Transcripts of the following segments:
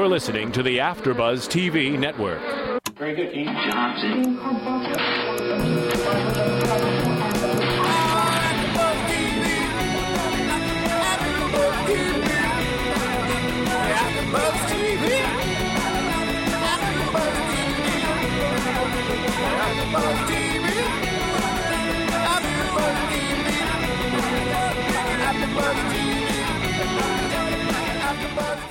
You're listening to the AfterBuzz TV network. Very good, Keith. Johnson.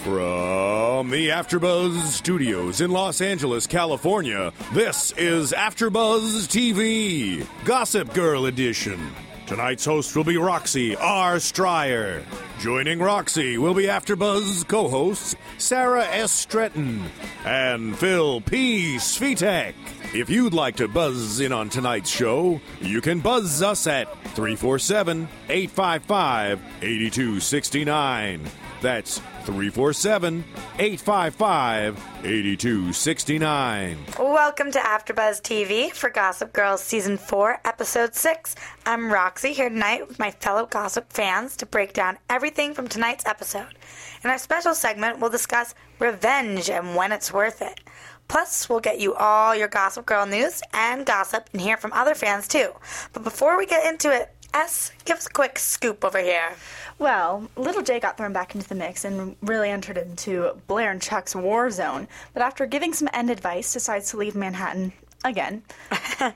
From the AfterBuzz Studios in Los Angeles, California, this is AfterBuzz TV, Gossip Girl Edition. Tonight's host will be Roxy R. Stryer. Joining Roxy will be AfterBuzz co-hosts Sarah S. Stretton and Phil P. Svitek. If you'd like to buzz in on tonight's show, you can buzz us at 347 855 8269. That's 347 855 8269. Welcome to AfterBuzz TV for Gossip Girls Season 4, Episode 6. I'm Roxy here tonight with my fellow gossip fans to break down everything from tonight's episode. In our special segment, we'll discuss revenge and when it's worth it. Plus, we'll get you all your Gossip Girl news and gossip and hear from other fans too. But before we get into it, S, give us a quick scoop over here. Well, Little J got thrown back into the mix and really entered into Blair and Chuck's war zone, but after giving some end advice, decides to leave Manhattan again.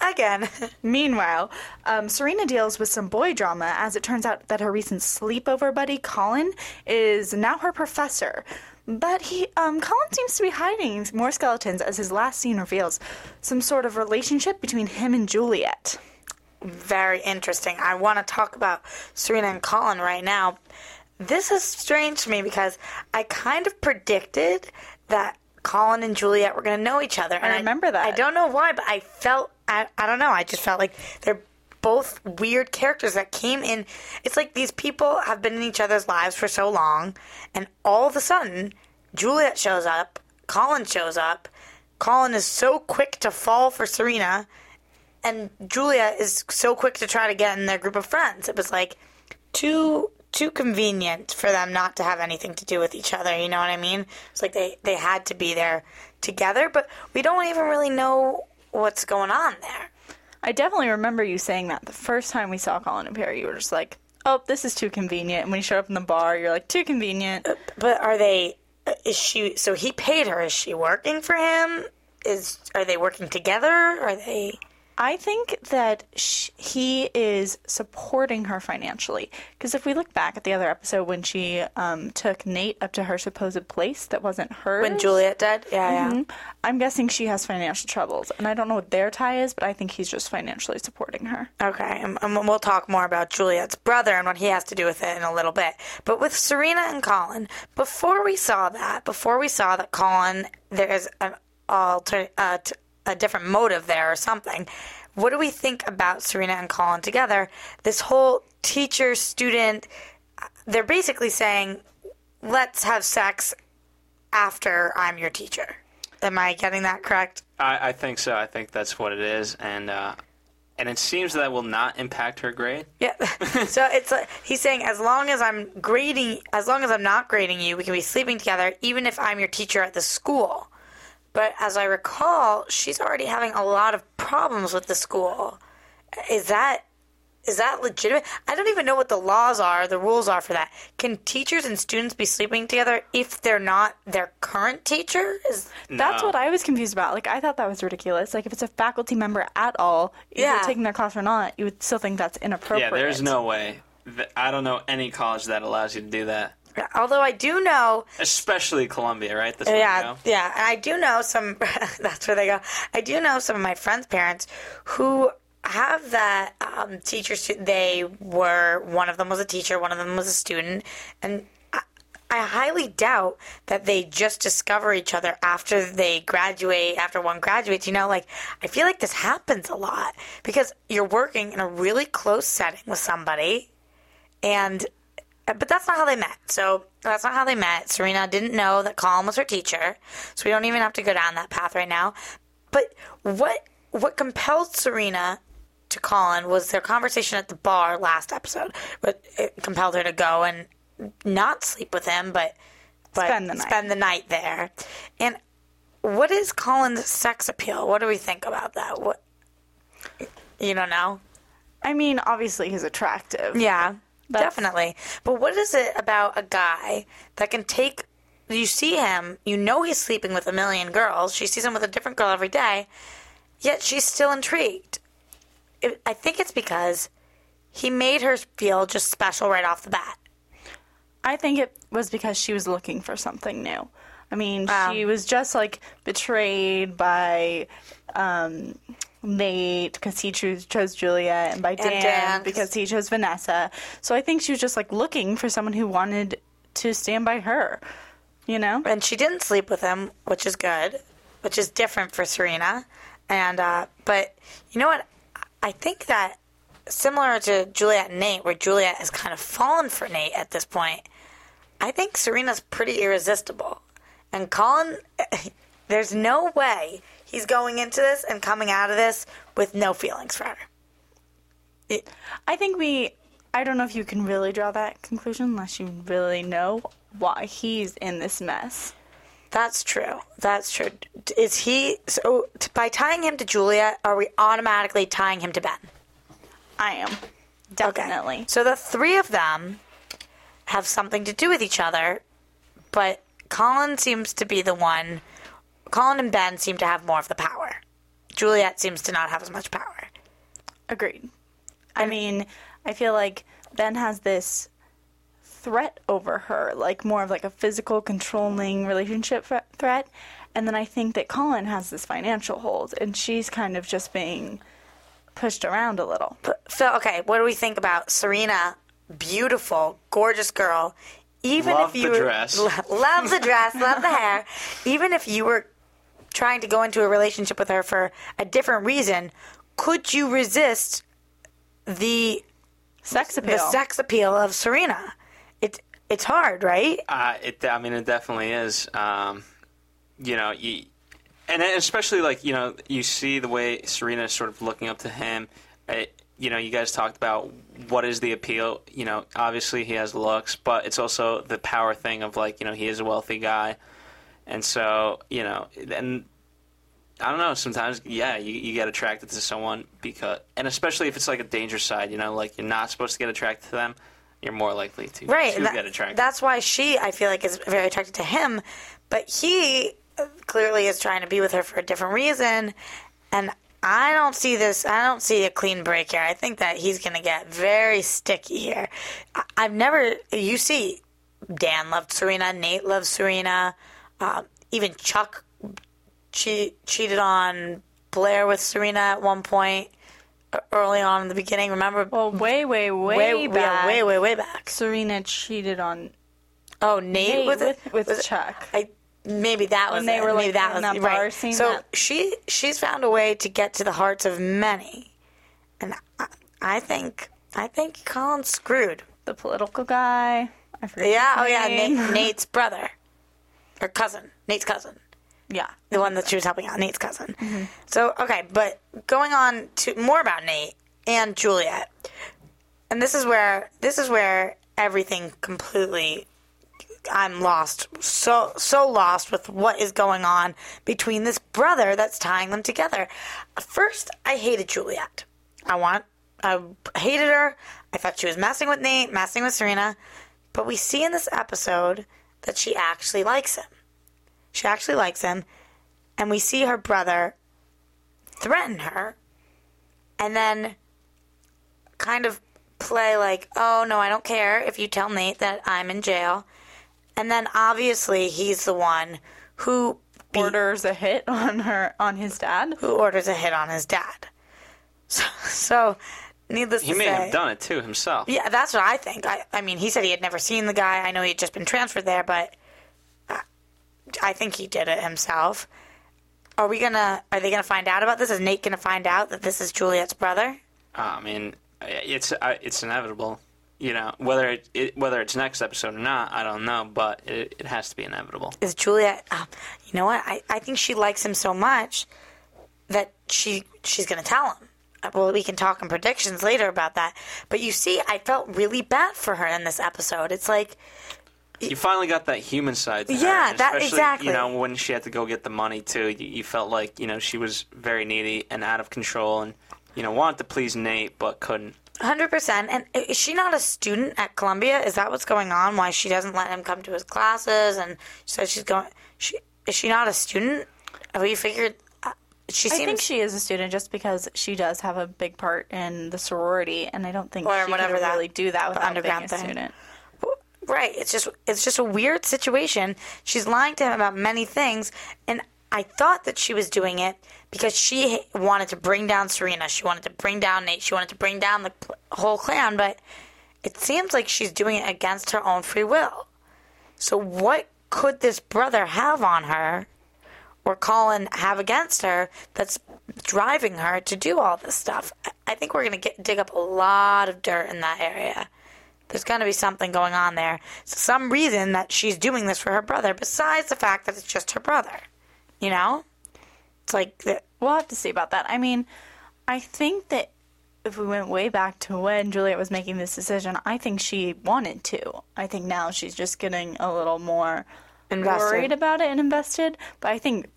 Again. Meanwhile, um, Serena deals with some boy drama as it turns out that her recent sleepover buddy, Colin, is now her professor. But he, um, Colin seems to be hiding more skeletons as his last scene reveals some sort of relationship between him and Juliet. Very interesting. I want to talk about Serena and Colin right now. This is strange to me because I kind of predicted that Colin and Juliet were going to know each other. And I remember that. I don't know why, but I felt, I, I don't know, I just felt like they're both weird characters that came in. It's like these people have been in each other's lives for so long, and all of a sudden, Juliet shows up, Colin shows up. Colin is so quick to fall for Serena, and Julia is so quick to try to get in their group of friends. It was like too too convenient for them not to have anything to do with each other. You know what I mean? It's like they they had to be there together, but we don't even really know what's going on there. I definitely remember you saying that the first time we saw Colin and Perry. You were just like, "Oh, this is too convenient." And when you showed up in the bar, you're like, "Too convenient." Uh, but are they? Uh, is she? So he paid her. Is she working for him? Is are they working together? Are they? I think that sh- he is supporting her financially. Because if we look back at the other episode when she um, took Nate up to her supposed place that wasn't hers, When Juliet died? Yeah, yeah. Mhm. I'm guessing she has financial troubles, and I don't know what their tie is, but I think he's just financially supporting her. Okay, and, and we'll talk more about Juliet's brother and what he has to do with it in a little bit. But with Serena and Colin, before we saw that, before we saw that Colin, there is an alter, uh, t- a different motive there or something. What do we think about Serena and Colin together? This whole teacher student, they're basically saying, let's have sex after I'm your teacher. Am I getting that correct? I, I think so. I think that's what it is, and uh, and it seems that will not impact her grade. Yeah. so it's like he's saying as long as I'm grading, as long as I'm not grading you, we can be sleeping together, even if I'm your teacher at the school. But as I recall, she's already having a lot of problems with the school. Is that is that legitimate? I don't even know what the laws are, the rules are for that. Can teachers and students be sleeping together if they're not their current teacher? Is That's what I was confused about. Like, I thought that was ridiculous. Like, if it's a faculty member at all, if Yeah. you're taking their class or not, you would still think that's inappropriate. Yeah, there's no way. I don't know any college that allows you to do that, although I do know especially Columbia, right? That's Yeah, go. yeah, and I do know some. that's where they go. I do know some of my friends' parents who have that um, teacher. They were one of them was a teacher, one of them was a student, and I, I highly doubt that they just discover each other after they graduate. After one graduates, you know, like I feel like this happens a lot because you're working in a really close setting with somebody, and Uh, but that's not how they met. So that's not how they met. Serena didn't know that Colin was her teacher, so we don't even have to go down that path right now. But what what compelled Serena to Colin was their conversation at the bar last episode. But it compelled her to go and not sleep with him, but but Spend the night. spend the night there. And what is Colin's sex appeal? What do we think about that? What you don't know? I mean, obviously he's attractive. Yeah, That's- definitely. But what is it about a guy that can take? You see him, you know he's sleeping with a million girls. She sees him with a different girl every day, yet she's still intrigued. It, I think it's because he made her feel just special right off the bat. I think it was because she was looking for something new. I mean, Wow. she was just like betrayed by um, Nate because he chose, chose Julia, and by Dan, Dan, 'cause- because he chose Vanessa. So I think she was just like looking for someone who wanted to stand by her. You know? and she didn't sleep with him, which is good, which is different for Serena. And uh, but you know what? I think that similar to Juliet and Nate, where Juliet has kind of fallen for Nate at this point, I think Serena's pretty irresistible. And Colin, there's no way he's going into this and coming out of this with no feelings for her. I think we. I don't know if you can really draw that conclusion unless you really know why he's in this mess. That's true. That's true. Is he so? t- By tying him to Juliet, are we automatically tying him to Ben? I am. Okay. Definitely. So the three of them have something to do with each other, but Colin seems to be the one. Colin and Ben seem to have more of the power. Juliet seems to not have as much power. Agreed. I mean, I feel like Ben has this threat over her, like more of like a physical controlling relationship threat, and then I think that Colin has this financial hold, and she's kind of just being pushed around a little. But Phil, okay, what do we think about Serena? Beautiful, gorgeous girl. Even Love if you the were- dress. love the dress, love the hair. Even if you were trying to go into a relationship with her for a different reason, could you resist the Sex appeal. the sex appeal of Serena? It's it's hard, right? Uh, it, I mean, it definitely is. Um, you know, you, and especially like you know, you see the way Serena is sort of looking up to him. It, you know, you guys talked about what is the appeal. You know, obviously he has looks, but it's also the power thing of like you know he is a wealthy guy, and so you know, and I don't know. Sometimes, yeah, you, you get attracted to someone because, and especially if it's like a danger side. You know, like you're not supposed to get attracted to them. You're more likely to, Right. to that- get attracted. That's why she, I feel like, is very attracted to him. But he uh, clearly is trying to be with her for a different reason. And I don't see this, I don't see a clean break here. I think that he's going to get very sticky here. I, I've never, you see, Dan loved Serena, Nate loved Serena, um, even Chuck che- cheated on Blair with Serena at one point uh, early on in the beginning. Remember? well, way, way, way, way, yeah, back. way, way, way back. Serena cheated on Oh, Nate, Nate with with, with was Chuck. I maybe that was When they it. were, maybe like, that was that right. bar scene, So that- she she's found a way to get to the hearts of many, and I, I think I think Colin's screwed. the political guy. I forget. Yeah. Oh yeah. Nate, Nate's brother or cousin. Nate's cousin. Yeah. The one that she was helping out, Nate's cousin. Mm-hmm. So okay, but going on to more about Nate and Juliet, and this is where this is where everything completely. I'm lost, so so lost with what is going on between this brother that's tying them together. First, I hated Juliet. I want, I hated her. I thought she was messing with Nate, messing with Serena. But we see in this episode that she actually likes him. She actually likes him, and we see her brother threaten her, and then kind of play like, "Oh no, I don't care if you tell Nate that I'm in jail." And then obviously he's the one who be- Orders a hit on her on his dad. who orders a hit on his dad. So, so needless he to may say, have done it too himself. Yeah, that's what I think. I, I mean, he said he had never seen the guy. I know he had just been transferred there, but uh, I think he did it himself. Are we gonna? Are they gonna find out about this? Is Nate gonna find out that this is Juliet's brother? Uh, I mean, it's uh, it's inevitable. You know, whether it, it whether it's next episode or not, I don't know, but it, it has to be inevitable. Is Juliet? Uh, you know what? I, I think she likes him so much that she she's gonna tell him. Well, we can talk in predictions later about that. But you see, I felt really bad for her in this episode. It's like you finally got that human side to. Yeah, that- exactly. You know, when she had to go get the money too, you, you felt like you know she was very needy and out of control, and you know wanted to please Nate but couldn't. Hundred percent. And is she not a student at Columbia? Is that what's going on? Why she doesn't let him come to his classes? And says she's going. She is she not a student? Have we figured? She I think she is a student just because she does have a big part in the sorority, and I don't think Or she whatever could that- really do that without being a thing. student. Right. It's just it's just a weird situation. She's lying to him about many things, and I thought that she was doing it because she wanted to bring down Serena. She wanted to bring down Nate. She wanted to bring down the whole clan. But it seems like she's doing it against her own free will. So what could this brother have on her, or Colin have against her that's driving her to do all this stuff? I- think we're gonna get dig up a lot of dirt in that area there's going to be something going on there. So some reason that she's doing this for her brother, besides the fact that it's just her brother. You know? It's like, the, We'll have to see about that. I mean, I think that if we went way back to when Juliet was making this decision, I think she wanted to. I think now she's just getting a little more Invested. worried about it and invested. But I think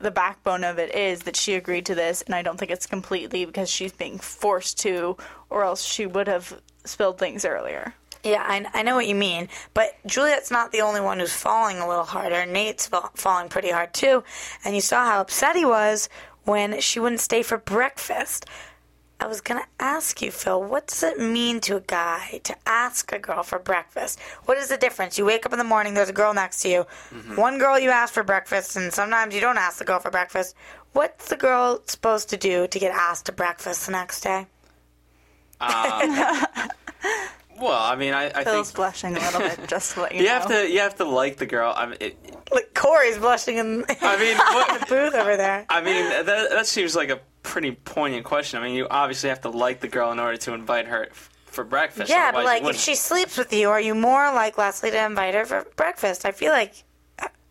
the backbone of it is that she agreed to this, and I don't think it's completely because she's being forced to, or else she would have spilled things earlier. yeah, I, I know what you mean. But Juliet's not the only one who's falling a little harder. Nate's fa- falling pretty hard too. And you saw how upset he was when she wouldn't stay for breakfast. I was going to ask you, Phil, what does it mean to a guy to ask a girl for breakfast? What is the difference? You wake up in the morning, there's a girl next to you. Mm-hmm. One girl you ask for breakfast, and sometimes you don't ask the girl for breakfast. What's the girl supposed to do to get asked to breakfast the next day? Um, well, I mean, I, I Phil's think blushing a little bit, just to let you, you know. have to you have to like the girl. I mean, it, Like Corey's blushing in I mean, what, the booth over there. I mean, that, that seems like a pretty poignant question. I mean, you obviously have to like the girl in order to invite her f- for breakfast. Yeah, but otherwise you like if wouldn't. she sleeps with you, are you more like Leslie to invite her for breakfast? I feel like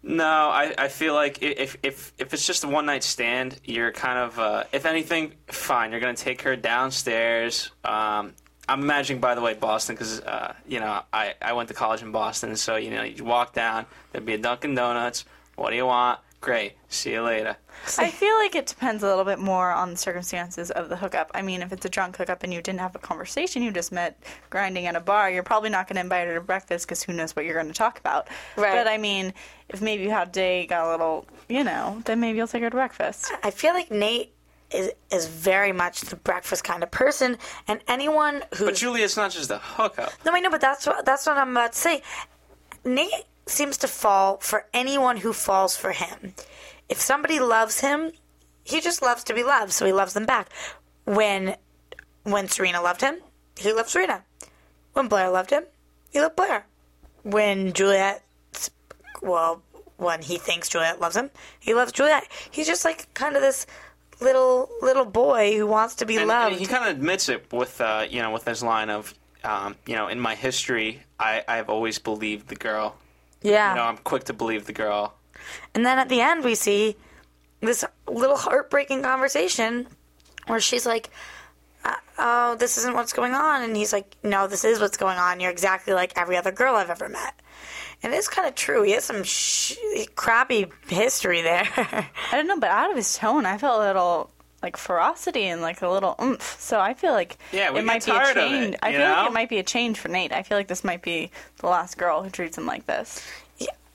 No, I, I feel like i- if, if if it's just a one night stand, you're kind of uh, if anything, fine. You're gonna take her downstairs. Um, I'm imagining, by the way, Boston, because uh, you know I, I went to college in Boston, so you know you walk down, there'd be a Dunkin' Donuts. What do you want? Great. See you later. I feel like it depends a little bit more on the circumstances of the hookup. I mean, if it's a drunk hookup and you didn't have a conversation, you just met grinding at a bar, you're probably not going to invite her to breakfast because who knows what you're going to talk about. Right. But I mean, if maybe you had a day, got a little, you know, then maybe you'll take her to breakfast. I feel like Nate is is very much the breakfast kind of person, and anyone who But Juliet's not just a hookup. no, I know, but that's what that's what I'm about to say. Nate seems to fall for anyone who falls for him. If somebody loves him, he just loves to be loved, so he loves them back. When when Serena loved him, he loved Serena. When Blair loved him, he loved Blair. When Juliet, well, when he thinks Juliet loves him, he loves Juliet. He's just like kind of this little little boy who wants to be And, loved. and he kind of admits it with uh, you know with his line of um, you know in my history I I've always believed the girl. Yeah. You know I'm quick to believe the girl. And then at the end, we see this little heartbreaking conversation where she's like, uh, "Oh, this isn't what's going on," and he's like, "No, this is what's going on. You're exactly like every other girl I've ever met." And it's kind of true. He has some sh- crappy history there. I don't know, but out of his tone, I felt a little like ferocity and like a little oomph. So I feel like Yeah, we it might be a change. it, I you feel like it might be a change for Nate. I feel like this might be the last girl who treats him like this.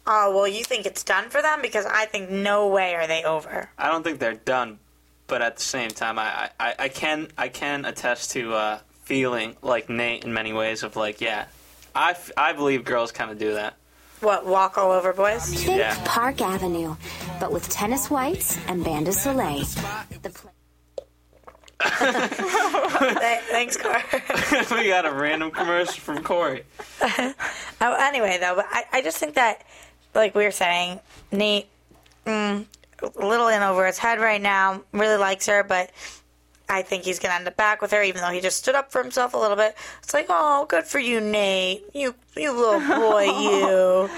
oh well, you think it's done for them because I think no way are they over. I don't think they're done, but at the same time I I, I can I can attest to uh, feeling like Nate in many ways of like yeah I, f- I believe girls kind of do that. What walk all over boys? Think Yeah. Park Avenue, but with tennis whites and Bain de Soleil. The pla- Th- Thanks, Car. we got a random commercial from Corey. Oh, anyway, though, but I, I just think that, like we were saying, Nate, mm, a little in over his head right now, really likes her, but I think he's going to end up back with her, even though he just stood up for himself a little bit. It's like, oh, good for you, Nate. You, you little boy, you.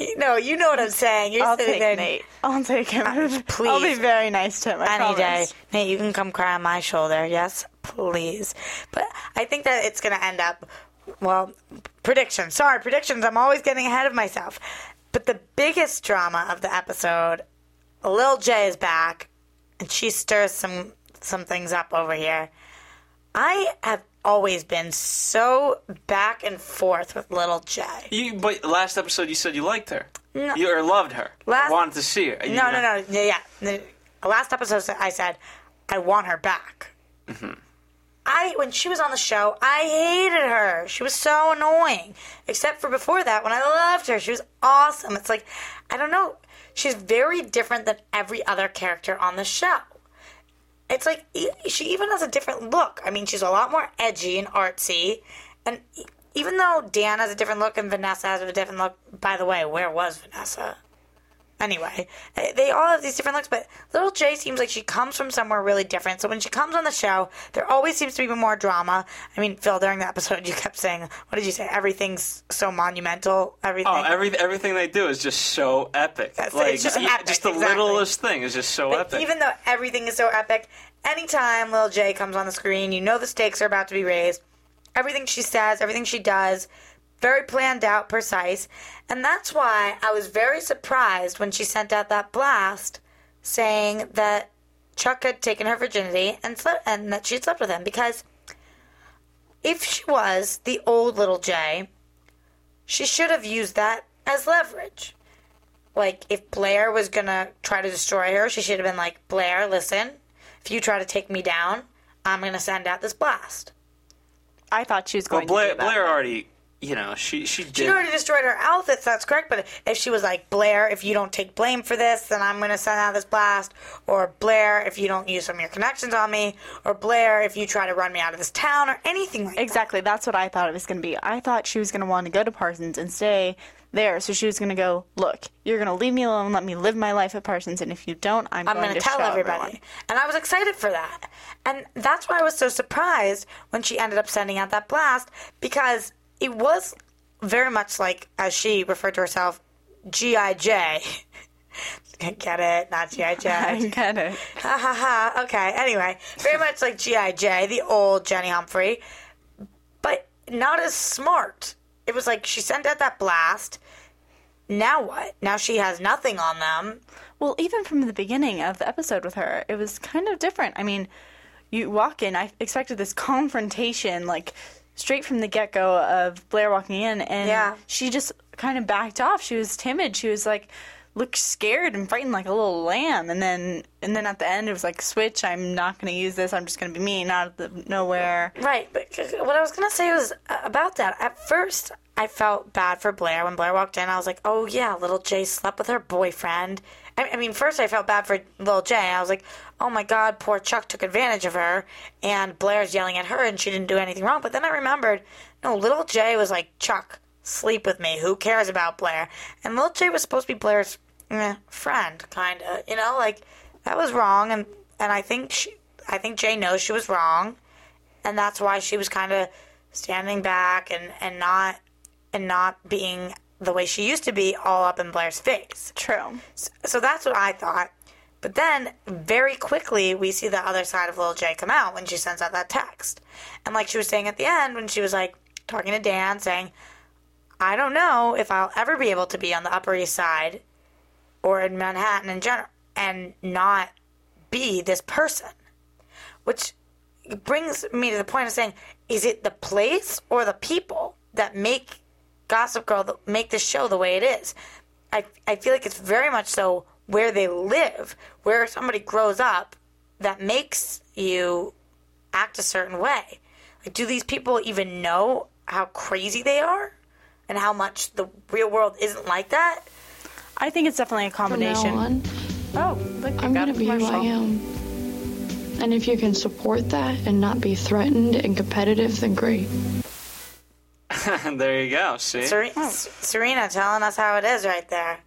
You know, you know what I'm saying. You're I'll sitting take there Nate. I'll take him. please. Uh, I'll be very nice to him. I any day. promise. Nate, you can come cry on my shoulder. Yes, please. But I think that it's going to end up, well, predictions. Sorry, predictions. I'm always getting ahead of myself. But the biggest drama of the episode, Lil J is back, and she stirs some some things up over here. I have always been so back and forth with Little J. You, but last episode you said you liked her. No. You or loved her. Last- wanted to see her. You No, know- no, no. Yeah, yeah. The last episode, I said I want her back. Mm-hmm. I when she was on the show, I hated her. She was so annoying. Except for before that, when I loved her, she was awesome. It's like I don't know. She's very different than every other character on the show. It's like she even has a different look. I mean, she's a lot more edgy and artsy. And even though Dan has a different look and Vanessa has a different look, by the way, where was Vanessa? Anyway, they all have these different looks, but little J seems like she comes from somewhere really different. So when she comes on the show, there always seems to be more drama. I mean, Phil, during the episode, you kept saying, "What did you say? Everything's so monumental. Everything." Oh, every, everything they do is just so epic. That's- like it's just epic, just the exactly. littlest thing is just so But epic. even though everything is so epic, anytime little J comes on the screen, you know the stakes are about to be raised. Everything she says, everything she does, very planned out, precise. And that's why I was very surprised when she sent out that blast saying that Chuck had taken her virginity and slept, and that she had slept with him because if she was the old little J, she should have used that as leverage like if Blair was gonna try to destroy her, she should have been like, Blair, listen, if you try to take me down, I'm gonna send out this blast. I thought she was well, going Blair, to do that. Blair already, you know, she she did. She already destroyed her outfits, that's correct, but if she was like, Blair, if you don't take blame for this, then I'm gonna send out this blast, or Blair, if you don't use some of your connections on me, or Blair, if you try to run me out of this town, or anything like that. Exactly. That's what I thought it was going to be. I thought she was going to want to go to Parsons and stay there. So she was going to go, look, you're going to leave me alone, let me live my life at Parsons, and if you don't, I'm, I'm going going to to tell everybody. everyone." And I was excited for that. And that's why I was so surprised when she ended up sending out that blast because it was very much like, as she referred to herself, G.I. J. Get it? Not G.I. J. get it. ha ha ha. Okay, anyway. Very much like G.I. J, the old Jenny Humphrey, but not as smart. It was like she sent out that blast. Now what? Now she has nothing on them. Well, even from the beginning of the episode with her, it was kind of different. I mean, you walk in, I expected this confrontation, like straight from the get go of Blair walking in, and Yeah. she just kind of backed off. She was timid. She was like, looked scared and frightened like a little lamb. And then, and then at the end, it was like, switch. I'm not going to use this. I'm just going to be me, not out of the nowhere. Right, but what I was gonna say was uh, about that. At first, I felt bad for Blair when Blair walked in. I was like, "Oh yeah, little J slept with her boyfriend." I, I mean, first I felt bad for little J. I was like, "Oh my God, poor Chuck took advantage of her," and Blair's yelling at her, and she didn't do anything wrong. But then I remembered, no, little J was like, "Chuck, sleep with me. Who cares about Blair?" And little J was supposed to be Blair's eh, friend, kind of. You know, like that was wrong, and and I think she, I think Jay knows she was wrong and that's why she was kind of standing back and and not and not being the way she used to be all up in Blair's face. True. So that's what I thought. But then very quickly we see the other side of Lil J come out when she sends out that text. And like she was saying at the end when she was like talking to Dan saying, I don't know if I'll ever be able to be on the Upper East Side or in Manhattan in general and not be this person. Which brings me to the point of saying, is it the place or the people that make Gossip Girl make this show the way it is? I I feel like it's very much so where they live, where somebody grows up, that makes you act a certain way. Like, do these people even know how crazy they are, and how much the real world isn't like that? I think it's definitely a From now combination. on, Oh, look, you I'm gonna be who I am. And if you can support that and not be threatened and competitive, then great. there you go. See, Serena, hmm. Serena telling us how it is right there.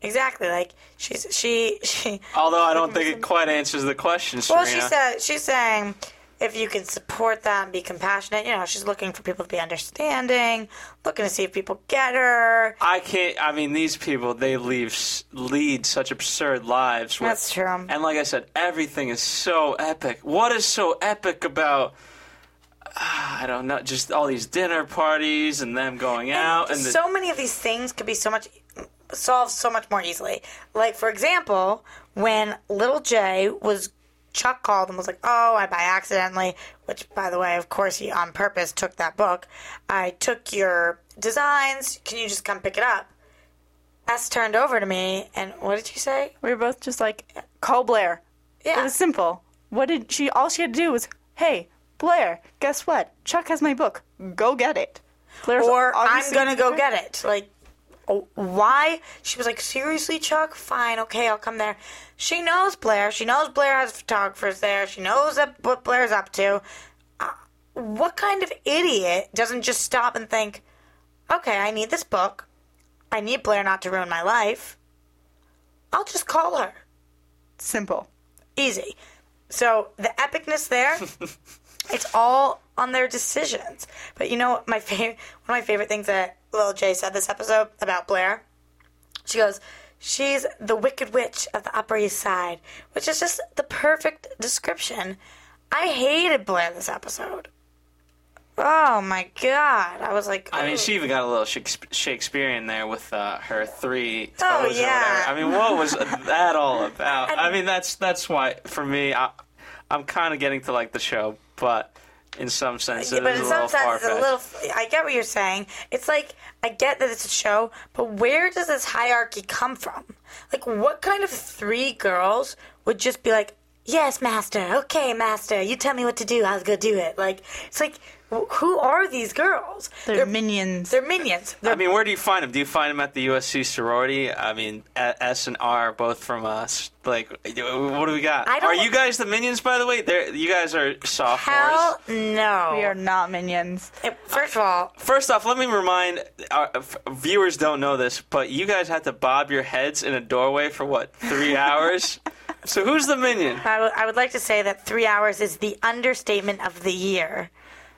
Exactly. Like she's she she. although I don't think it quite answers the question, Well, she said she's saying if you can support them, be compassionate. You know, she's looking for people to be understanding, looking to see if people get her. I can't. I mean, these people they leave lead such absurd lives. where- That's true. And like I said, everything is so epic. What is so epic about Ah, I don't know, just all these dinner parties and them going out and the, so many of these things could be so much solved so much more easily. Like for example, when little J was Chuck called and was like, "Oh, I by accidentally," which by the way, of course, he on purpose took that book. I took your designs. Can you just come pick it up? S turned over to me and what did you say? We were both just like, call Blair. Yeah. It was simple. What did she? All she had to do was, hey, Blair, guess what? Chuck has my book. Go get it. Blair's or I'm gonna go get it. Like, oh, why? She was like, seriously, Chuck? Fine, okay, I'll come there. She knows Blair. She knows Blair has photographers there. She knows what Blair's up to. Uh, what kind of idiot doesn't just stop and think, okay, I need this book. I need Blair not to ruin my life. I'll just call her. Simple. Easy. So the epicness there, it's all on their decisions. But you know, my favorite, one of my favorite things that Lil J said this episode about Blair. She goes, "She's the Wicked Witch of the Upper East Side," which is just the perfect description. I hated Blair this episode. Oh my god! I was like, I mean, she even got a little Shakespearean there with uh, her three toes Oh, yeah. I mean, what was that all about? I mean, that's that's why for me, I, I'm kind of getting to like the show, but in some sense, Yeah, but is in a some little sense, it's a little. I get what you're saying. It's like I get that it's a show, but where does this hierarchy come from? Like, what kind of three girls would just be like, "Yes, master. Okay, master. You tell me what to do. I'll go do it." Like, it's like, wh- who are these girls? They're, minions. They're minions. They're I mean, where do you find them? Do you find them at the USC sorority? I mean, S and R are both from us. Like, what do we got? I don't- Are you guys the minions, by the way? They're, you guys are sophomores. hell no. we are not minions. Eh, First of all, First off, let me remind our viewers don't know this, but you guys had to bob your heads in a doorway for what three hours? so who's the minion? I would- I would like to say that three hours is the understatement of the year.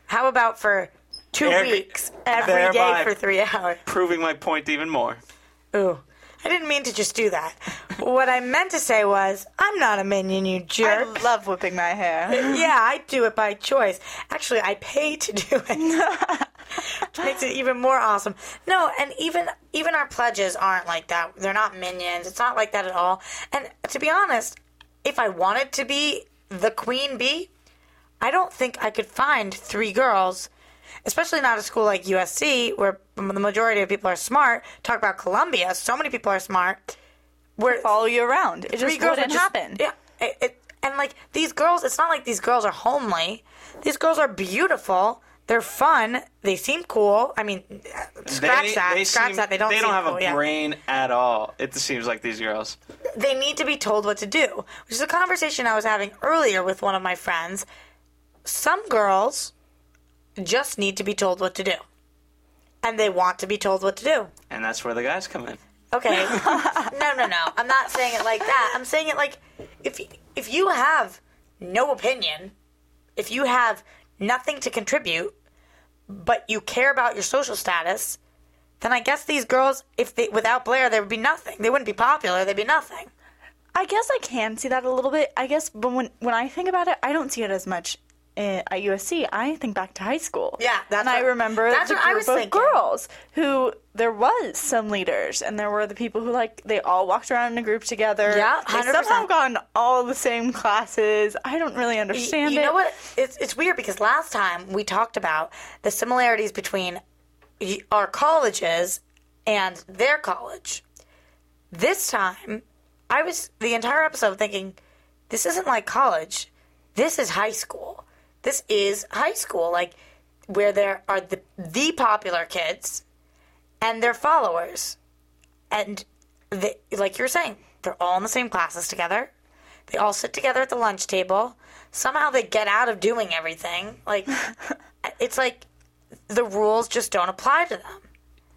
How about for two There- weeks every day thereby- for three hours? Proving my point even more. Ooh. I didn't mean to just do that. what I meant to say was, I'm not a minion, you jerk. I love whipping my hair. yeah, I do it by choice. Actually, I pay to do it. Which makes it even more awesome. No, and even even our pledges aren't like that. They're not minions. It's not like that at all. And to be honest, if I wanted to be the queen bee, I don't think I could find three girls, especially not a school like USC where the majority of people are smart. Talk about Columbia, so many people are smart. Where Follow you around. It three just girls wouldn't just- happen. Yeah, it, it, and like these girls, it's not like these girls are homely. These girls are beautiful. They're fun. They seem cool. I mean, scratch they, that. They scratch seem- that. They don't. They don't have cool, a yeah. brain at all. It seems like these girls. They need to be told what to do, which is a conversation I was having earlier with one of my friends. Some girls just need to be told what to do, and they want to be told what to do. And that's where the guys come in. Okay. no, no, no. I'm not saying it like that. I'm saying it like if if you have no opinion, if you have nothing to contribute, but you care about your social status, then I guess these girls, if they without Blair, there would be nothing. They wouldn't be popular. They'd be nothing. I guess I can see that a little bit. I guess, but when when I think about it, I don't see it as much Eh, at USC. I think back to high school. Yeah, that's and I what- remember that's the what I group was of thinking. girls who there was some leaders, and there were the people who like they all walked around in a group together. Yeah, they 100%. somehow got in all the same classes. I don't really understand you it. know what? It's it's weird because last time we talked about the similarities between our colleges and their college. This time, I was the entire episode thinking, this isn't like college. This is high school. This is high school, like where there are the the popular kids and their followers, and they, like you're saying, they're all in the same classes together. They all sit together at the lunch table. Somehow they get out of doing everything. Like it's like the rules just don't apply to them.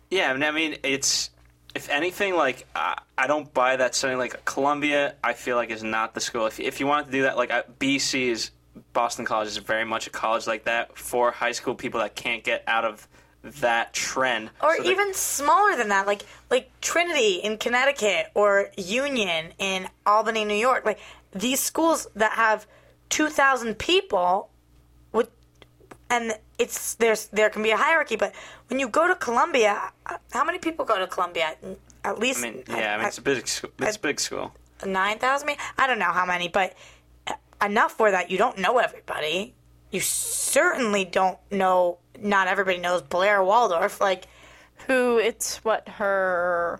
Yeah, and I mean, it's if anything, like I, I don't buy that saying. Like Columbia, I feel like is not the school. If if you want to do that, like uh, BC is Boston College is very much a college like that for high school people that can't get out of that trend. Or So even smaller than that, like like Trinity in Connecticut or Union in Albany, New York. Like these schools that have two thousand people would and it's there's there can be a hierarchy. But when you go to Columbia, uh, how many people go to Columbia? At least I mean, yeah, I mean, it's a big, it's a big school. nine thousand. I don't know how many, but enough where that you don't know everybody. You certainly don't know. Not everybody knows Blair Waldorf. Like Who? It's what her.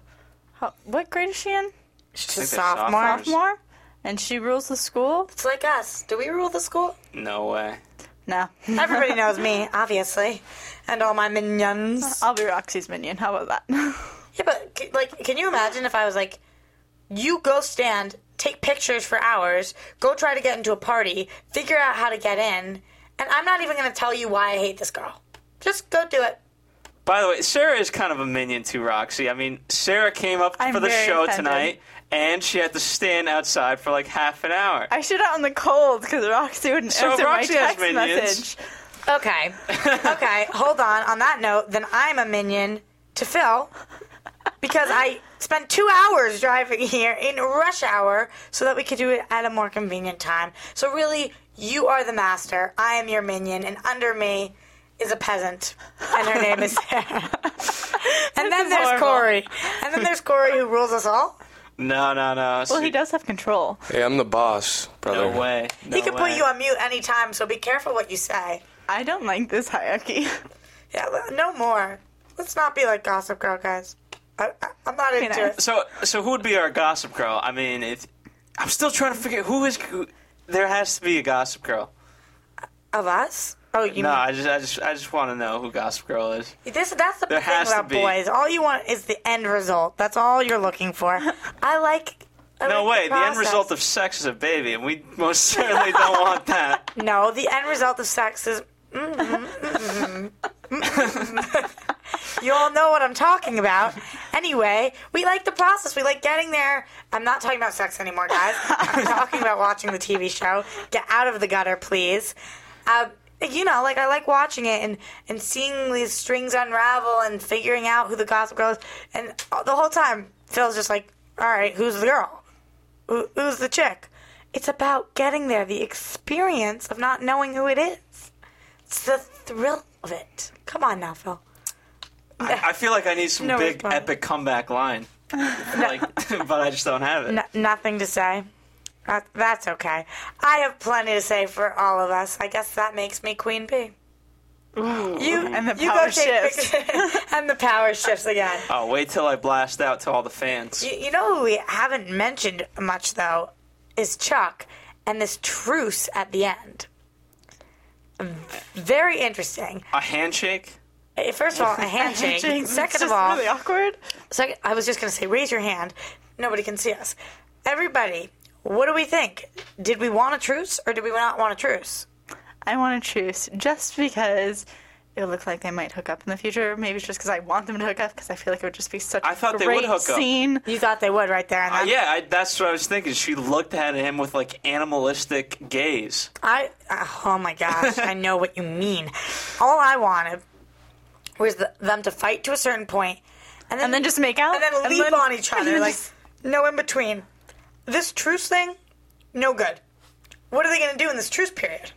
How, what grade is she in? she's a sophomore. Sophomore, and she rules the school. It's like us. Do we rule the school? No way. No, Everybody knows me, obviously, and all my minions. I'll be Roxy's minion. How about that? Yeah, but like, can you imagine if I was like, you go stand, take pictures for hours, go try to get into a party, figure out how to get in, and I'm not even going to tell you why I hate this girl. Just go do it. By the way, Sarah is kind of a minion to Roxy. I mean, Sarah came up I'm for the show offended. tonight, and she had to stand outside for like half an hour. I should out in the cold because Roxy wouldn't So answer Roxy my text minions. message. Okay. okay, hold on. On that note, then I'm a minion to Phil because I spent two hours driving here in rush hour so that we could do it at a more convenient time. So, really, you are the master. I am your minion, and under me is a peasant, and her name is Sarah. and then there's horrible. Corey. And then there's Corey who rules us all. No, no, no. Well, he does have control. Hey, I'm the boss, brother. No way. he can put you on mute anytime, so be careful what you say. I don't like this hierarchy. Yeah, no more. Let's not be like Gossip Girl, guys. I, I, I'm not into nice. it. So, so who would be our gossip girl? I mean, it, I'm still trying to figure who is. Who, there has to be a gossip girl. Of us? Oh, you No, mean I just, I just, I just want to know who gossip girl is. this? That's the There thing has to about be. boys. All you want is the end result. That's all you're looking for. I like. I No like way. The, end result of sex is a baby, and we most certainly don't want that. No, the end result of sex is. mm, mm, mm. You all know what I'm talking about. Anyway, we like the process. We like getting there. I'm not talking about sex anymore, guys. I'm talking about watching the TV show. Get out of the gutter, please. Uh, you know, like I like watching it and, and seeing these strings unravel and figuring out who the gossip girl is. And the whole time, Phil's just like, all right, who's the girl? Who, who's the chick? It's about getting there, the experience of not knowing who it is. It's the thrill of it. Come on now, Phil. I, I feel like I need some No big response. epic comeback line, like, but I just don't have it. N- nothing to say. That, that's okay. I have plenty to say for all of us. I guess that makes me Queen Bee. you And the you power go take shifts. pic- and the power shifts again. Oh, wait till I blast out to all the fans. You, you know who we haven't mentioned much though is Chuck and this truce at the end. Very interesting. A handshake? First of all, a handshake. It's Second just of all, really awkward. second, I was just going to say, raise your hand. Nobody can see us. Everybody, what do we think? Did we want a truce or did we not want a truce? I want a truce just because it would look like they might hook up in the future. Maybe it's just because I want them to hook up because I feel like it would just be such I a thought they great would hook up. scene. You thought they would right there and Uh, then. yeah, I, that's what I was thinking. She looked at him with like animalistic gaze. I oh my gosh, I know what you mean. All I wanted was the, them to fight to a certain point, and then, And then just make out? and then And leap then- on each and other, then like just- no in between. This truce thing, no good. What are they going to do in this truce period?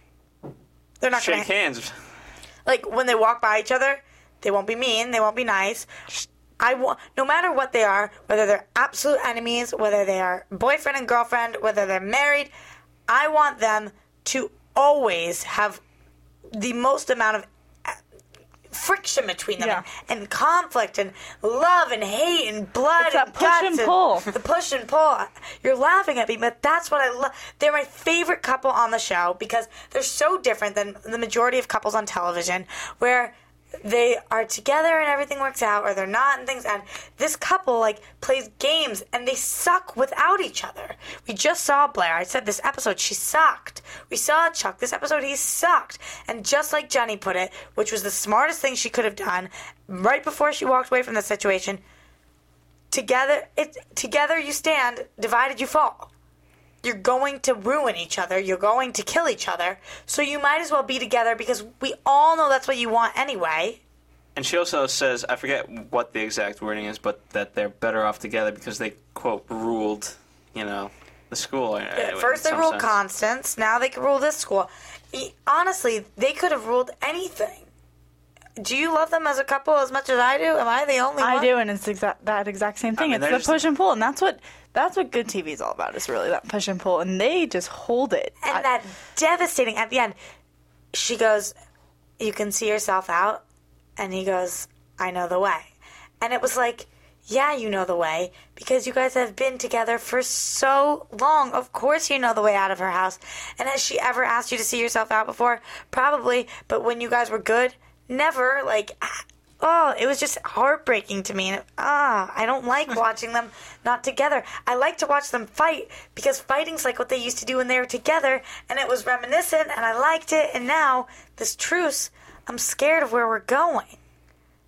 They're not going Shake to hands. like when they walk by each other. They won't be mean. They won't be nice. I want no matter what they are, whether they're absolute enemies, whether they are boyfriend and girlfriend, whether they're married. I want them to always have the most amount of friction between them Yeah. and, and conflict and love and hate and blood It's and push and pull. the push and pull you're laughing at me but that's what i love they're my favorite couple on the show because they're so different than the majority of couples on television where they are together and everything works out or they're not and things and this couple like plays games and they suck without each other. We just saw blair. I said this episode she sucked. We saw chuck. This episode he sucked. And just like jenny put it which was the smartest thing she could have done right before she walked away from the situation together it together you stand divided you fall you're going to ruin each other you're going to kill each other so you might as well be together because we all know that's what you want anyway And she also says, I forget what the exact wording is, but that they're better off together because they, quote, ruled, you know, the school. At first they some ruled sense. Constance, now they can rule this school. honestly, they could have ruled anything. Do you love them as a couple as much as I do? Am I the only I one? I do, and it's exact that exact same thing. mean, it's the just- push and pull, and that's what that's what good TV is all about. Is really that push and pull, and they just hold it. And I- that devastating at the end. She goes, "You can see yourself out," and he goes, "I know the way." And it was like, "Yeah, you know the way because you guys have been together for so long. Of course, you know the way out of her house." And has she ever asked you to see yourself out before? Probably, but when you guys were good, never. Like, oh, it was just heartbreaking to me. And ah, I don't like watching them not together. I like to watch them fight because fighting's like what they used to do when they were together, and it was reminiscent, and I liked it. And now this truce, I'm scared of where we're going.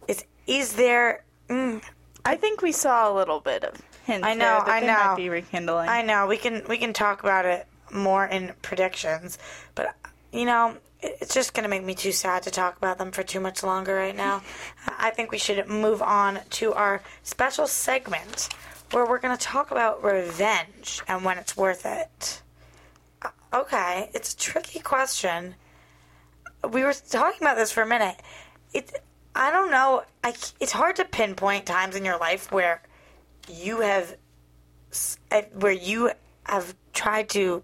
Is is there? Mm, I think we saw a little bit of hints. I know, I know. Might be rekindling. I know we can we can talk about it more in predictions, but you know it's just gonna make me too sad to talk about them for too much longer right now. I think we should move on to our special segment where we're gonna talk about revenge and when it's worth it. Uh, Okay, it's a tricky question. We were talking about this for a minute. It I don't know. I, it's hard to pinpoint times in your life where you have uh, where you have tried to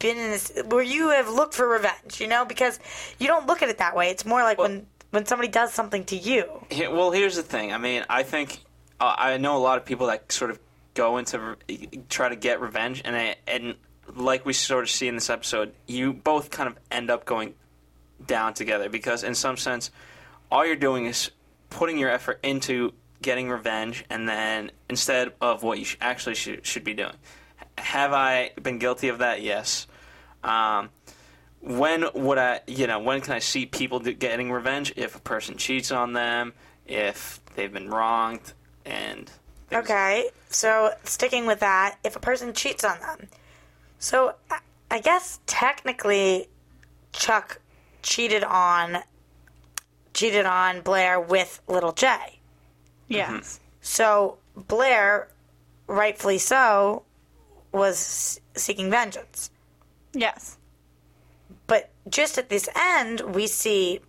been in this where you have looked for revenge you know because you don't look at it that way it's more like when when somebody does something to you He- Well, here's the thing. I mean, I think uh, I know a lot of people that sort of go into re- try to get revenge, and I, and like we sort of see in this episode, you both kind of end up going down together because, in some sense, all you're doing is putting your effort into getting revenge, and then instead of what you sh- actually should should be doing. Have I been guilty of that? Yes. Um, when would I, you know, when can I see people getting revenge? If a person cheats on them, if they've been wronged, and things- okay so sticking with that if a person cheats on them so I- i guess technically chuck cheated on cheated on blair with little j yes. So Blair, rightfully so, was seeking vengeance. Yes. But just at this end, we see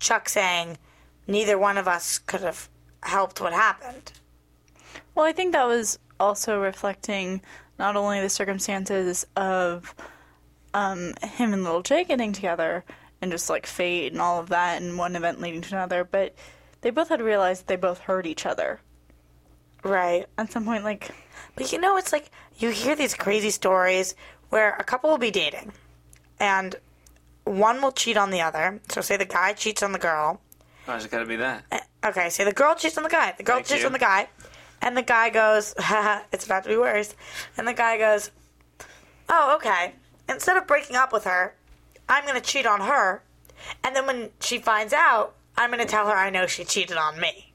Chuck saying, neither one of us could have helped what happened. Well, I think that was also reflecting not only the circumstances of um, him and Little J getting together and just like fate and all of that, and one event leading to another, but they both had realized they both hurt each other Right. at some point. Like, But you know, it's like you hear these crazy stories where a couple will be dating and one will cheat on the other. So, say the guy cheats on the girl. why's it's got to be that? Eh, okay, say the girl cheats on the guy. The girl Thank cheats you. on the guy. And the guy goes, haha, it's about to be worse. And the guy goes, oh, okay. Instead of breaking up with her, I'm going to cheat on her. And then when she finds out, I'm going to tell her I know she cheated on me.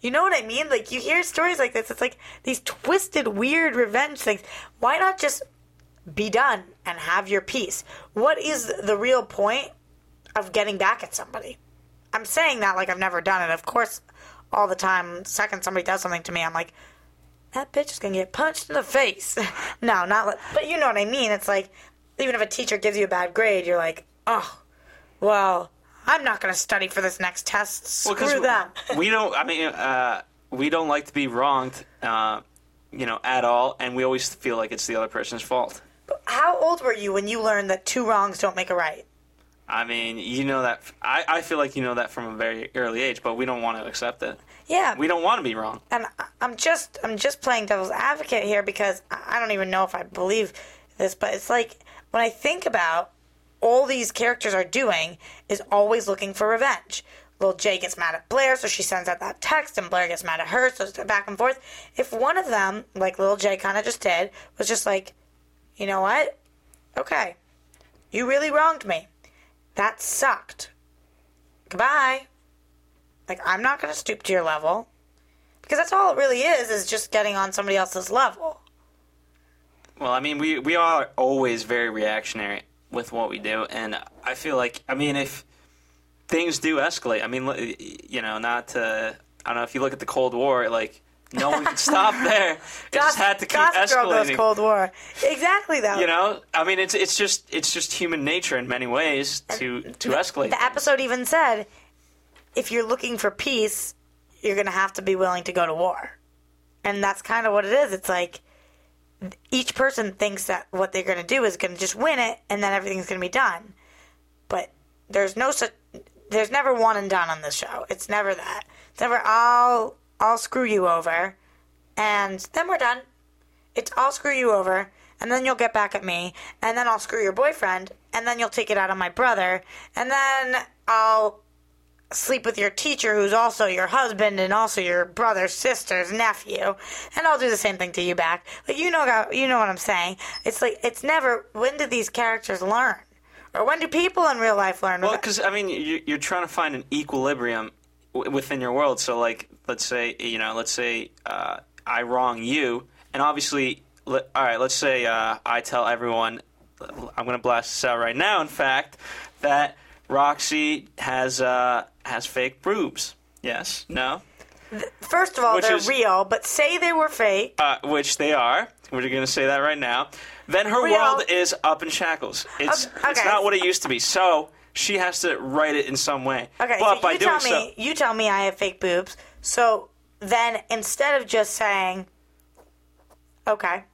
You know what I mean? Like, you hear stories like this. It's like these twisted, weird revenge things. Why not just be done and have your peace? What is the real point of getting back at somebody? I'm saying that like I've never done it. Of course, all the time, second somebody does something to me, I'm like, that bitch is gonna get punched in the face. no, not but you know what I mean. It's like, even if a teacher gives you a bad grade, you're like, oh, well, I'm not gonna study for this next test. Well, Screw them. we don't. I mean, uh, we don't like to be wronged, uh, you know, at all, and we always feel like it's the other person's fault. How old were you when you learned that two wrongs don't make a right? I mean, you know that. I, I feel like you know that from a very early age, but we don't want to accept it. Yeah, We don't want to be wrong. and I'm just I'm just playing devil's advocate here because I don't even know if I believe this, but it's like when I think about all these characters are doing is always looking for revenge. Little J gets mad at Blair, so she sends out that text, and Blair gets mad at her, so it's back and forth. If one of them, like Little J kind of just did, was just like, you know what? Okay, you really wronged me. That sucked. Goodbye. Like, I'm not going to stoop to your level. Because that's all it really is, is just getting on somebody else's level. Well, I mean, we we are always very reactionary with what we do, and I feel like, I mean, if things do escalate, I mean, you know, not to, I don't know if you look at the Cold War, like no one could stop there. It just had to keep Girl goes. Cold War. Exactly though. You know, I mean, it's it's just it's just human nature in many ways to to escalate. The episode even said, if you're looking for peace, you're going to have to be willing to go to war. And that's kind of what it is. It's like each person thinks that what they're going to do is going to just win it and then everything's going to be done. But there's no such there's never one and done on this show. It's never that. It's never I'll I'll screw you over and then we're done. It's I'll screw you over and then you'll get back at me and then I'll screw your boyfriend and then you'll take it out on my brother and then I'll sleep with your teacher who's also your husband and also your brother's sister's nephew and I'll do the same thing to you back. Like you know you know what I'm saying. It's like it's never when do these characters learn? Or when do people in real life learn? Well, because I mean, you- you're trying to find an equilibrium w- within your world. So, like, let's say you know, let's say uh, I wrong you, and obviously, all right, let's say uh, I tell everyone, I'm going to blast this out right now. In fact, that Roxy has uh, has fake boobs. Yes, no, First of all, Which they're is- real, but say they were fake. uh, which they are. We're going to say that right now. Then her Real. world is up in shackles. It's Okay, it's not what it used to be. So she has to write it in some way. Okay, but so by you doing tell so, me you tell me I have fake boobs. So then instead of just saying, okay,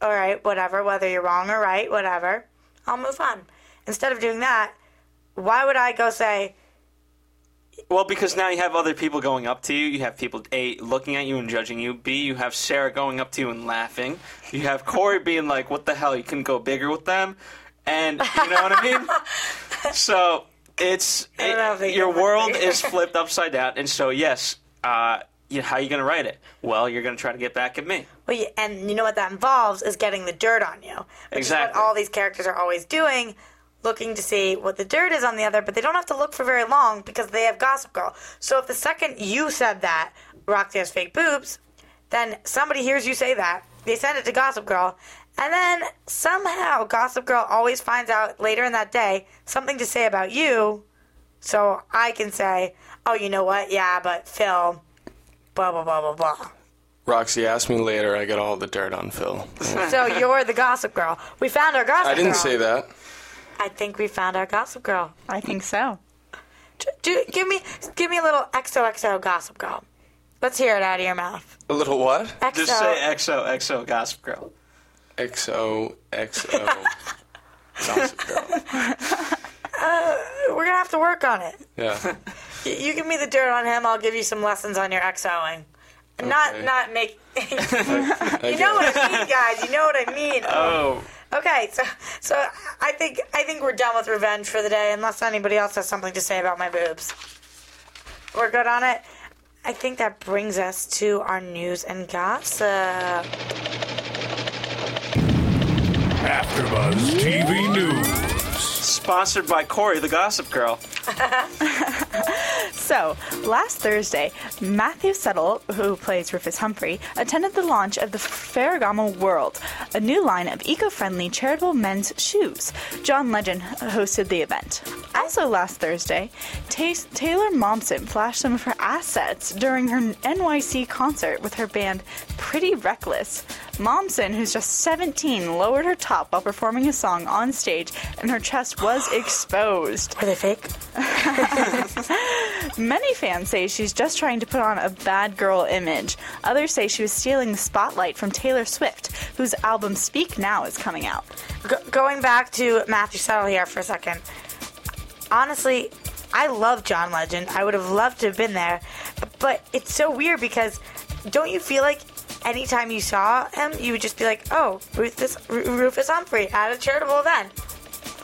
all right, whatever, whether you're wrong or right, whatever, I'll move on. Instead of doing that, why would I go say, Well, because now you have other people going up to you. You have people A looking at you and judging you. B you have Sarah going up to you and laughing. You have Corey being like, "What the hell? You couldn't go bigger with them," and you know what I mean. So it's I don't know if they your world is flipped upside down, and so yes, uh, you, how are you going to write it? Well, you're going to try to get back at me. well, you, and you know what that involves is getting the dirt on you. Which Exactly. Is what all these characters are always doing, looking to see what the dirt is on the other, but they don't have to look for very long because they have Gossip Girl. So if the second you said that Roxy has fake boobs, then somebody hears you say that, they send it to Gossip Girl, and then somehow Gossip Girl always finds out later in that day something to say about you. So I can say, oh, you know what? Yeah, but Phil, blah, blah, blah, blah, blah. Roxy asked me later. I got all the dirt on Phil. So you're the Gossip Girl. We found our Gossip girl I didn't Girl. say that. I think we found our Gossip Girl. I think so. Do, do, give me, give me a little XOXO Gossip Girl. Let's hear it out of your mouth. A little what? XO. Just say XO XO Gossip Girl. XO XO. Gossip Girl. Uh, we're gonna have to work on it. Yeah. Y- You give me the dirt on him. I'll give you some lessons on your XOing. Not, Okay. not make. you know what I mean, guys. You know what I mean. Oh, Okay, so so I think I think we're done with revenge for the day, unless anybody else has something to say about my boobs. We're good on it. I think that brings us to our news and gossip. AfterBuzz TV News. sponsored by Corey, the Gossip Girl. So, last Thursday, Matthew Settle, who plays Rufus Humphrey, attended the launch of the Ferragamo World, a new line of eco friendly charitable men's shoes. John Legend hosted the event. Also, last Thursday, Ta- Taylor Momsen flashed some of her assets during her NYC concert with her band Pretty Reckless. Momsen, who's just 17, lowered her top while performing a song on stage, and her chest was exposed. Are they fake? Many fans say she's just trying to put on a bad girl image. Others say she was stealing the spotlight from Taylor Swift, whose album Speak Now is coming out. Go- going back to Matthew Settle here for a second. Honestly, I love John Legend. I would have loved to have been there, but it's so weird because don't you feel like anytime you saw him, you would just be like, "Oh, Rufus, Ru- Rufus Humphrey at a charitable event."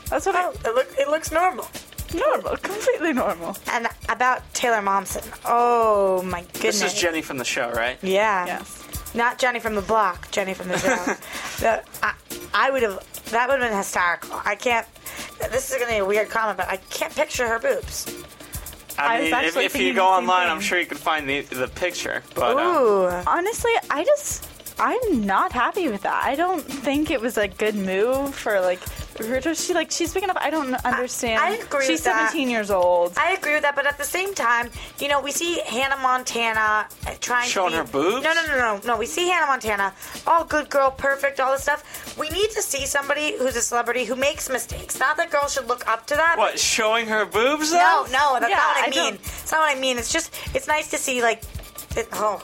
That's what Oh, it, look, it looks normal. I normal, completely normal. And about Taylor Momsen, oh my goodness. This is Jenny from the show, right? Yeah. Yes. Not Jenny from the block, Jenny from the show. the, I, I would have, that would have been hysterical. I can't, this is going to be a weird comment, but I can't picture her boobs. I I mean, if, if you go online, thing. I'm sure you can find the the picture. But uh, Ooh. Honestly, I just I'm not happy with that. I don't think it was a good move for like She like she's big enough. I don't understand. I agree She's with that. 17 years old. I agree with that, but at the same time, you know, we see Hannah Montana uh, trying Showing to her boobs? No, no, no, no, no. We see Hannah Montana, all good girl, perfect, all this stuff. We need to see somebody who's a celebrity who makes mistakes. Not that girls should look up to that. What, showing her boobs, though? No, no, that's Yeah, not what I, I don't- mean. It's not what I mean. It's just, it's nice to see like, it, oh,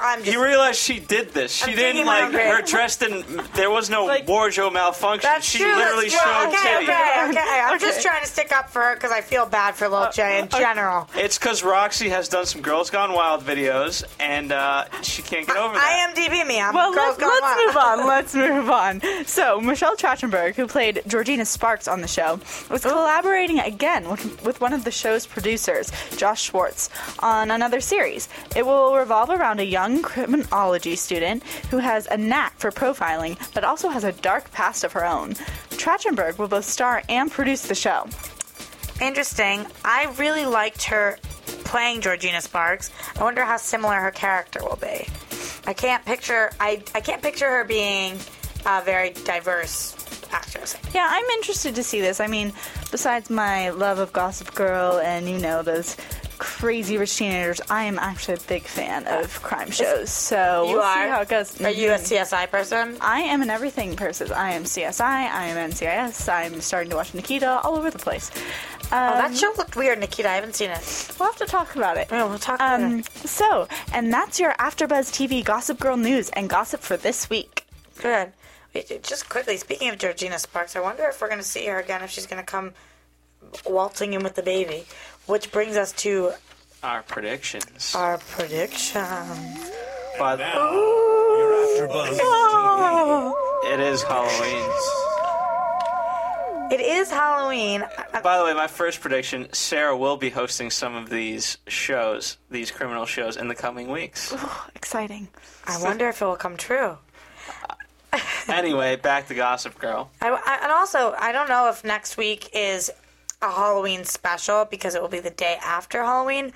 I'm just. You realize she did this. She I'm didn't thinking my like own her grave. dress didn't. There was no Like- wardrobe malfunction. That's she true. literally that's true. showed okay, titty. okay, okay. I'm just trying to stick up for her because I feel bad for Lil J Uh, in general. It's because Roxy has done some Girls Gone Wild videos, and uh, she can't get over I that. IMDb me. I'm Well, girls let's, gone let's wild. move on. Let's move on. So, Michelle Trachtenberg, who played Georgina Sparks on the show, was collaborating again with, with one of the show's producers, Josh Schwartz, on another series. It will revolve around a young criminology student who has a knack for profiling, but also has a dark past of her own. Trachtenberg will both star and produce the show. Interesting. I really liked her playing Georgina Sparks. I wonder how similar her character will be. I can't picture. I I can't picture her being a very diverse actress. Yeah, I'm interested to see this. I mean, besides my love of Gossip Girl and, you know, those crazy rich teenagers, I am actually a big fan of crime shows. So You we'll are. see how it goes. Are you a CSI person? I am an everything person. I am CSI, I am NCIS, I'm starting to watch Nikita, all over the place. Oh, Um, that show looked weird, Nikita. I haven't seen it. We'll have to talk about it. Yeah, we'll talk Um, later. so, and that's your AfterBuzz TV Gossip Girl news and gossip for this week. Good. Wait, Just quickly, speaking of Georgina Sparks, I wonder if we're going to see her again, if she's going to come waltzing in with the baby. Which brings us to Our predictions. our predictions. But Your AfterBuzz TV. Ah. it is Halloween. It is Halloween. I- By the way, my first prediction: Sarah will be hosting some of these shows, these criminal shows, in the coming weeks. Exciting. I wonder if it will come true. anyway, back to Gossip Girl. I, I- and also, I don't know if next week is a Halloween special because it will be the day after Halloween.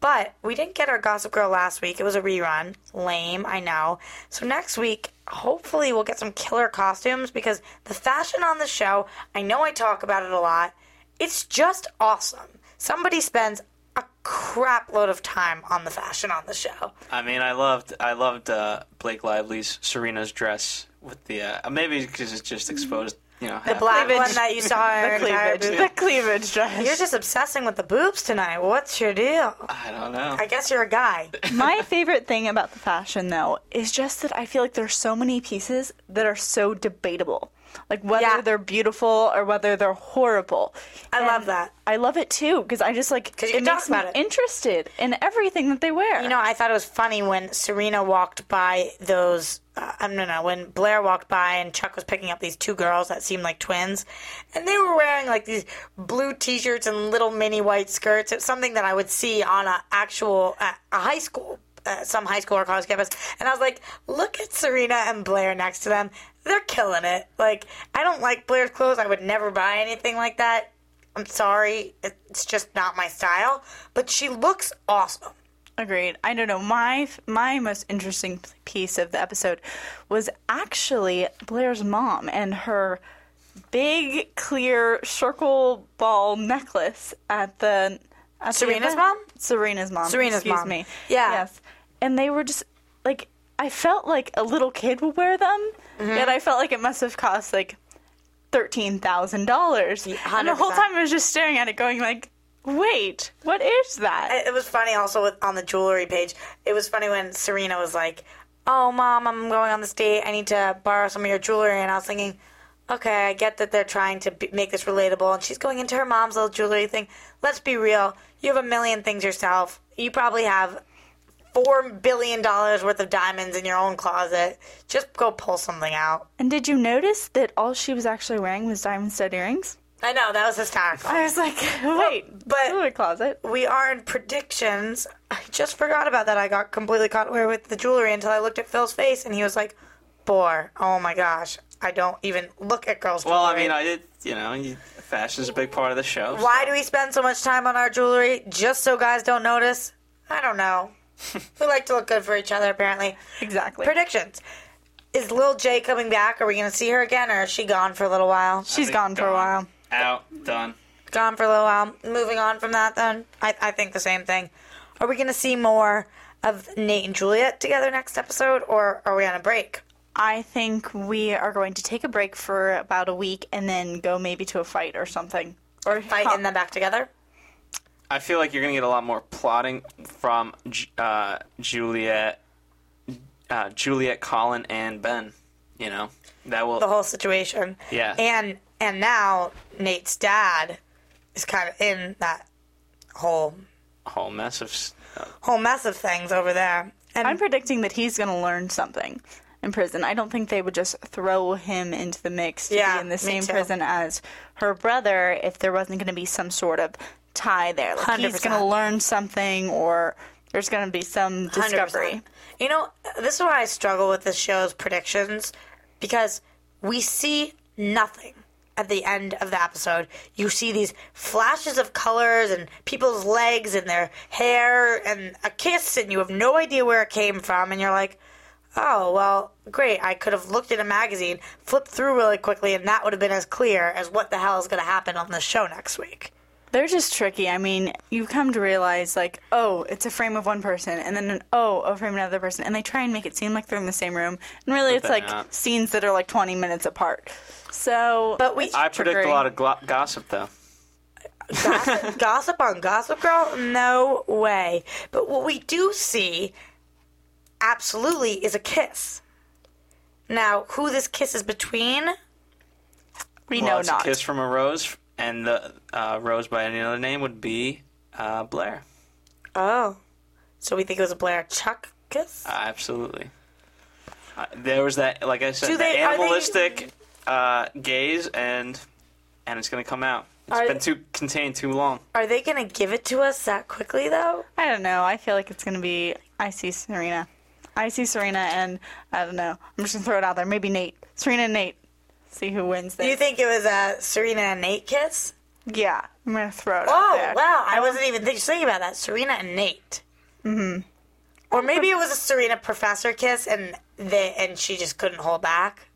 But we didn't get our Gossip Girl last week. It was a rerun. Lame, I know. So next week, hopefully, we'll get some killer costumes because the fashion on the show, I know I talk about it a lot, it's just awesome. Somebody spends a crap load of time on the fashion on the show. I mean, I loved, I loved uh, Blake Lively's Serena's dress with the uh, maybe because it just exposed, you know, The black Cleavage. one that you saw her The entire cleavage. boob. The cleavage dress. You're just obsessing with the boobs tonight. What's your deal? I don't know. I guess you're a guy. My favorite thing about the fashion, though, is just that I feel like there's so many pieces that are so debatable. Like whether Yeah. they're beautiful or whether they're horrible. I And love that. I love it too because I just like it makes me it. interested in everything that they wear. You know, I thought it was funny when Serena walked by those. Uh, I don't know when Blair walked by and Chuck was picking up these two girls that seemed like twins, and they were wearing like these blue T-shirts and little mini white skirts. It's something that I would see on a actual uh, a high school, uh, some high school or college campus, and I was like, look at Serena and Blair next to them. They're killing it. Like I don't like Blair's clothes. I would never buy anything like that. I'm sorry, it's just not my style. But she looks awesome. Agreed. I don't know. My my most interesting piece of the episode was actually Blair's mom and her big clear circle ball necklace at the at the Serena's event. mom? Serena's mom. Serena's excuse mom. me. Yeah. Yes. And they were just like I felt like a little kid would wear them, Mm-hmm. yet I felt like it must have cost like thirteen thousand dollars. And the whole time I was just staring at it, going like, "Wait, what is that?" It was funny also with, on the jewelry page. It was funny when Serena was like, "Oh, mom, I'm going on this date. I need to borrow some of your jewelry." And I was thinking, "Okay, I get that they're trying to be, make this relatable." And she's going into her mom's little jewelry thing. Let's be real. You have a million things yourself. You probably have four billion dollars worth of diamonds in your own closet. Just go pull something out. And did you notice that all she was actually wearing was diamond stud earrings? I know that was hysterical. I was like, wait, but- jewelry closet. we are in predictions. I just forgot about that. I got completely caught away with the jewelry until I looked at Phil's face and he was like, "Boar, oh my gosh, I don't even look at girls' jewelry." Well, I mean, I did. You know, you, fashion's a big part of the show. Why do we spend so much time on our jewelry just so guys don't notice? I don't know. we like to look good for each other, apparently. Exactly. Predictions. is Lil J coming back? Are we going to see her again, or is she gone for a little while? She's gone for a while. Out, done. Gone for a little while. Moving on from that, then I, I think the same thing. Are we going to see more of Nate and Juliet together next episode, or are we on a break? I think we are going to take a break for about a week and then go maybe to a fight or something. Or Fight Huh. and then back together. I feel like you're gonna get a lot more plotting from Ju- uh, Juliet, uh, Juliet, Colin, and Ben. You know that will. the whole situation. Yeah. And and now Nate's dad is kind of in that whole whole mess of. s- Uh, whole mess of things over there. And I'm predicting that he's going to learn something in prison. I don't think they would just throw him into the mix to Yeah, be in the same prison as her brother if there wasn't going to be some sort of tie there. Like he's 100%. going to learn something or there's going to be some 100%. discovery. You know, this is why I struggle with this show's predictions because we see nothing at the end of the episode. You see these flashes of colors and people's legs and their hair and a kiss, and you have no idea where it came from, and you're like, oh, well, great. I could have looked in a magazine, flipped through really quickly, and that would have been as clear as what the hell is going to happen on the show next week. They're just tricky. I mean, you come to realize, like, oh, it's a frame of one person, and then an oh, a frame of another person, and they try and make it seem like they're in the same room, and really, it's like not. scenes that are like 20 minutes apart. So, But we. I predict trickery. a lot of glo- gossip though. gossip, gossip on Gossip Girl? No way. But what we do see, absolutely, is a kiss. Now, who this kiss is between? We well, know it's not. a kiss from a rose, and the uh, rose by any other name would be uh, Blair. Oh, so we think it was a Blair Chuck kiss. Uh, absolutely. Uh, there was that, like I said, Do the they- are they- animalistic uh, gaze, and and it's gonna come out. It's Are- been too contained too long. Are they gonna give it to us that quickly, though? I don't know. I feel like it's going to be I see Serena. I see Serena, and I don't know. I'm just going to throw it out there. Maybe Nate. Serena and Nate. See who wins Do you think it was a Serena and Nate kiss? yeah, I'm going to throw it out Oh, there. wow! I wasn't even thinking about that. Serena and Nate. Mm-hmm. Or maybe it was a Serena Professor kiss, and they and she just couldn't hold back.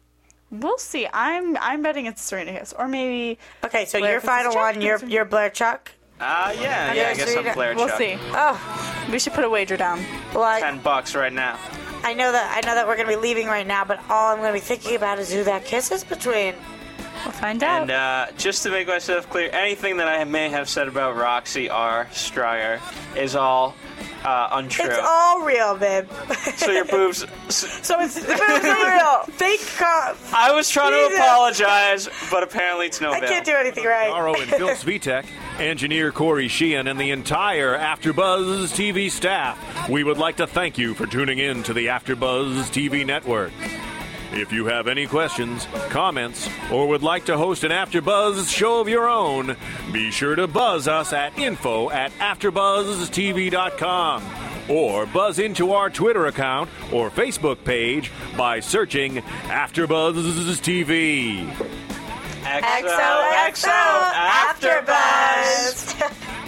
We'll see. I'm I'm betting it's Serena kiss, or maybe Okay, so Blair your final Chuck one, you're Blair Chuck. Uh, yeah, yeah. I guess I'm Serena- Blair we'll Chuck. see. Oh, We should put a wager down. well, I, Ten bucks right now. I know that I know that we're gonna be leaving right now, but all I'm gonna be thinking about is who that kiss is between. We'll find out. And uh, just to make myself clear, anything that I may have said about Roxy R. Striar is all uh, untrue. It's all real, babe. so your boobs. so it's the boobs are real. Fake cough. I was trying to Jesus. apologize, but apparently it's no I avail. can't do anything right. Aro and Phil Svitek, engineer Corey Sheehan, and the entire AfterBuzz TV staff. We would like to thank you for tuning in to the AfterBuzz TV network. If you have any questions, comments, or would like to host an AfterBuzz show of your own, be sure to buzz us at info at AfterBuzzTV.com or buzz into our Twitter account or Facebook page by searching AfterBuzz TV. XOXO XOXO After AfterBuzz.